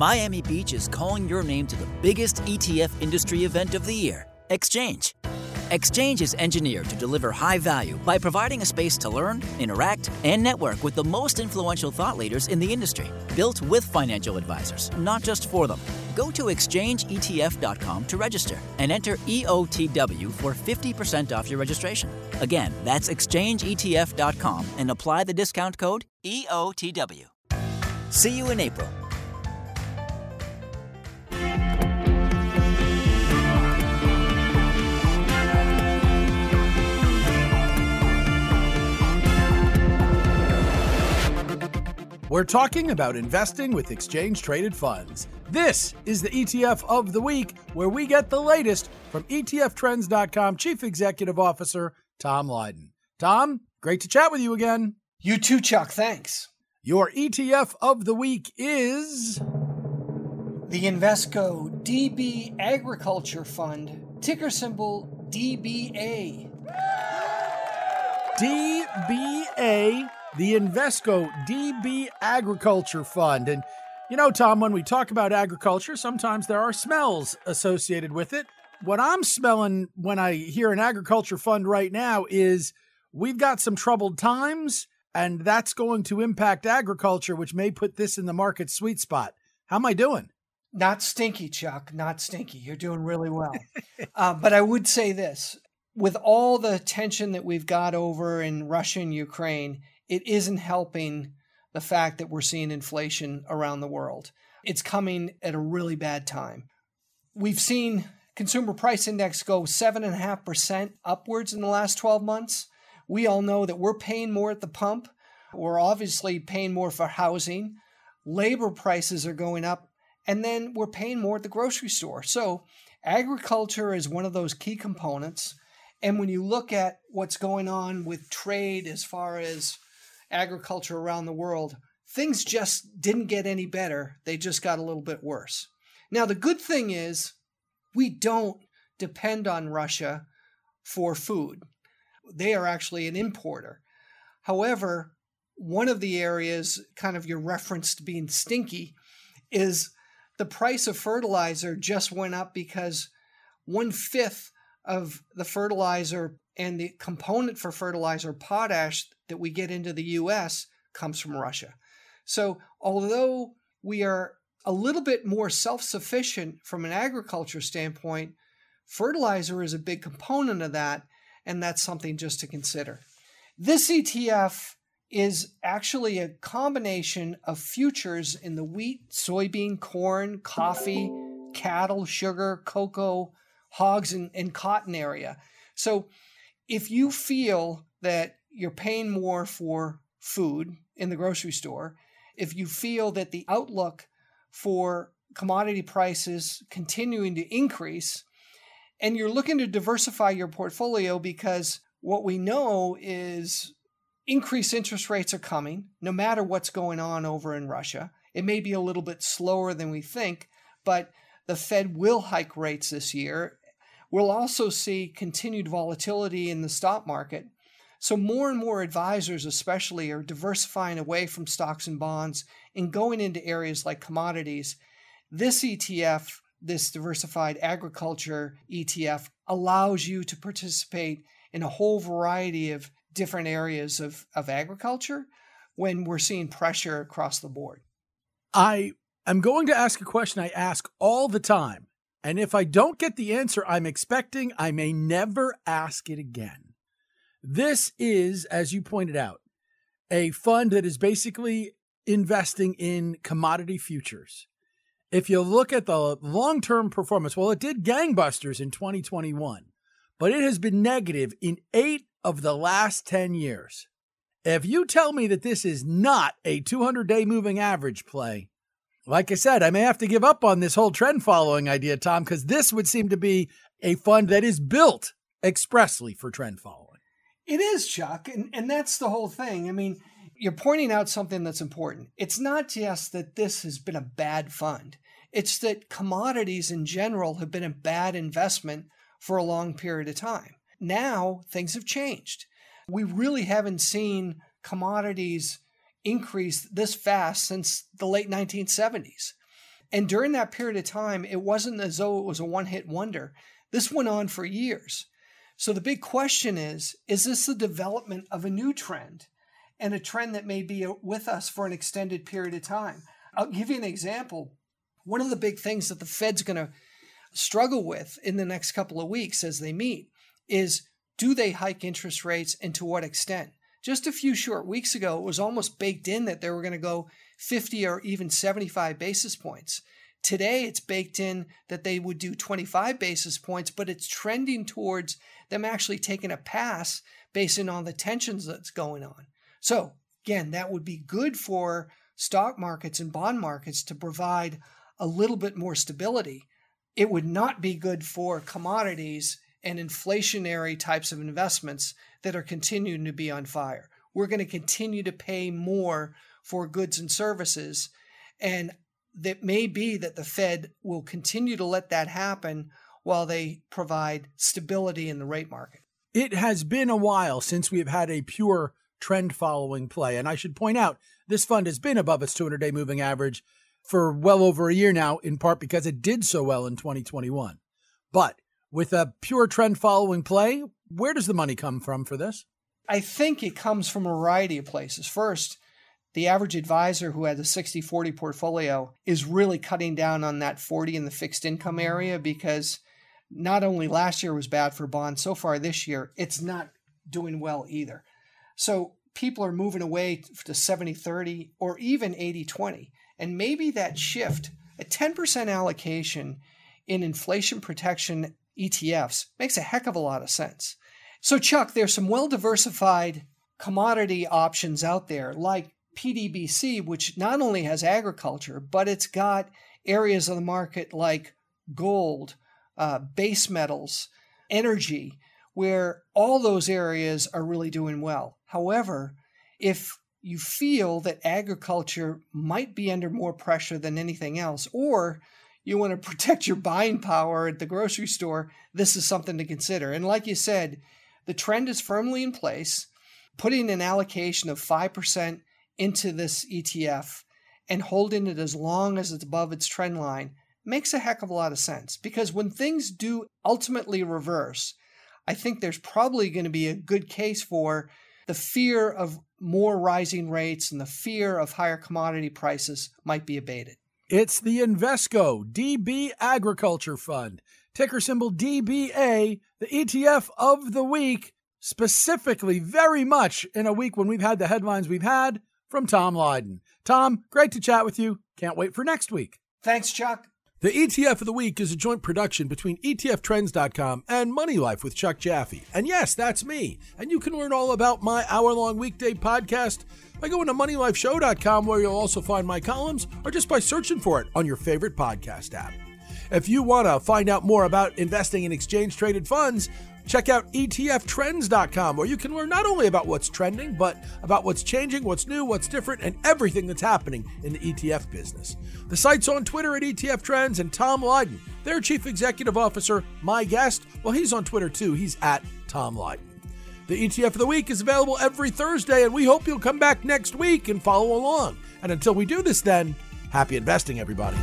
Miami Beach is calling your name to the biggest ETF industry event of the year, Exchange. Exchange is engineered to deliver high value by providing a space to learn, interact, and network with the most influential thought leaders in the industry. Built with financial advisors, not just for them. Go to exchangeetf.com to register and enter EOTW for 50% off your registration. Again, that's exchangeetf.com and apply the discount code EOTW. See you in April. We're talking about investing with exchange traded funds. This is the ETF of the week, where we get the latest from ETFtrends.com Chief Executive Officer Tom Lydon. Tom, great to chat with you again. You too, Chuck. Thanks. Your ETF of the week is. The Invesco DB Agriculture Fund, ticker symbol DBA. DBA the Invesco DB Agriculture Fund. And you know, Tom, when we talk about agriculture, sometimes there are smells associated with it. What I'm smelling when I hear an agriculture fund right now is we've got some troubled times, and that's going to impact agriculture, which may put this in the market sweet spot. How am I doing? Not stinky, Chuck. Not stinky. You're doing really well. uh, but I would say this with all the tension that we've got over in Russia and Ukraine, it isn't helping the fact that we're seeing inflation around the world. It's coming at a really bad time. We've seen consumer price index go 7.5% upwards in the last 12 months. We all know that we're paying more at the pump. We're obviously paying more for housing. Labor prices are going up, and then we're paying more at the grocery store. So, agriculture is one of those key components. And when you look at what's going on with trade as far as agriculture around the world, things just didn't get any better. They just got a little bit worse. Now, the good thing is we don't depend on Russia for food, they are actually an importer. However, one of the areas, kind of your reference to being stinky, is the price of fertilizer just went up because one fifth of the fertilizer and the component for fertilizer, potash, that we get into the US comes from Russia. So, although we are a little bit more self sufficient from an agriculture standpoint, fertilizer is a big component of that, and that's something just to consider. This ETF is actually a combination of futures in the wheat, soybean, corn, coffee, cattle, sugar, cocoa, hogs, and, and cotton area. So if you feel that you're paying more for food in the grocery store, if you feel that the outlook for commodity prices continuing to increase, and you're looking to diversify your portfolio because what we know is increased interest rates are coming, no matter what's going on over in Russia. It may be a little bit slower than we think, but the Fed will hike rates this year We'll also see continued volatility in the stock market. So, more and more advisors, especially, are diversifying away from stocks and bonds and going into areas like commodities. This ETF, this diversified agriculture ETF, allows you to participate in a whole variety of different areas of, of agriculture when we're seeing pressure across the board. I am going to ask a question I ask all the time and if I don't get the answer I'm expecting, I may never ask it again. This is, as you pointed out, a fund that is basically investing in commodity futures. If you look at the long term performance, well, it did gangbusters in 2021, but it has been negative in eight of the last 10 years. If you tell me that this is not a 200 day moving average play, like I said, I may have to give up on this whole trend following idea, Tom, because this would seem to be a fund that is built expressly for trend following. It is, Chuck. And, and that's the whole thing. I mean, you're pointing out something that's important. It's not just that this has been a bad fund, it's that commodities in general have been a bad investment for a long period of time. Now things have changed. We really haven't seen commodities increase this fast since the late 1970s. And during that period of time, it wasn't as though it was a one hit wonder. This went on for years. So the big question is is this the development of a new trend and a trend that may be with us for an extended period of time? I'll give you an example. One of the big things that the Fed's going to struggle with in the next couple of weeks as they meet is do they hike interest rates and to what extent? Just a few short weeks ago, it was almost baked in that they were going to go 50 or even 75 basis points. Today, it's baked in that they would do 25 basis points, but it's trending towards them actually taking a pass based on the tensions that's going on. So, again, that would be good for stock markets and bond markets to provide a little bit more stability. It would not be good for commodities and inflationary types of investments that are continuing to be on fire. We're going to continue to pay more for goods and services. And that may be that the Fed will continue to let that happen while they provide stability in the rate market. It has been a while since we have had a pure trend following play. And I should point out, this fund has been above its 200 day moving average for well over a year now, in part because it did so well in 2021. But with a pure trend following play, where does the money come from for this? I think it comes from a variety of places. First, the average advisor who has a 60 40 portfolio is really cutting down on that 40 in the fixed income area mm-hmm. because not only last year was bad for bonds, so far this year, it's not doing well either. So people are moving away to 70 30 or even 80 20. And maybe that shift, a 10% allocation in inflation protection ETFs, makes a heck of a lot of sense. So, Chuck, there's some well diversified commodity options out there like PDBC, which not only has agriculture, but it's got areas of the market like gold, uh, base metals, energy, where all those areas are really doing well. However, if you feel that agriculture might be under more pressure than anything else, or you want to protect your buying power at the grocery store, this is something to consider. And like you said, the trend is firmly in place. Putting an allocation of 5% into this ETF and holding it as long as it's above its trend line makes a heck of a lot of sense because when things do ultimately reverse, I think there's probably going to be a good case for the fear of more rising rates and the fear of higher commodity prices might be abated. It's the Invesco DB Agriculture Fund, ticker symbol DBA, the ETF of the week, specifically very much in a week when we've had the headlines we've had from Tom Lydon. Tom, great to chat with you. Can't wait for next week. Thanks, Chuck. The ETF of the Week is a joint production between ETFtrends.com and Money Life with Chuck Jaffe. And yes, that's me. And you can learn all about my hour long weekday podcast by going to MoneyLifeShow.com, where you'll also find my columns, or just by searching for it on your favorite podcast app. If you want to find out more about investing in exchange traded funds, Check out ETFtrends.com, where you can learn not only about what's trending, but about what's changing, what's new, what's different, and everything that's happening in the ETF business. The site's on Twitter at ETF Trends, and Tom Lydon, their Chief Executive Officer, my guest, well, he's on Twitter too. He's at Tom Lydon. The ETF of the Week is available every Thursday, and we hope you'll come back next week and follow along. And until we do this, then, happy investing, everybody.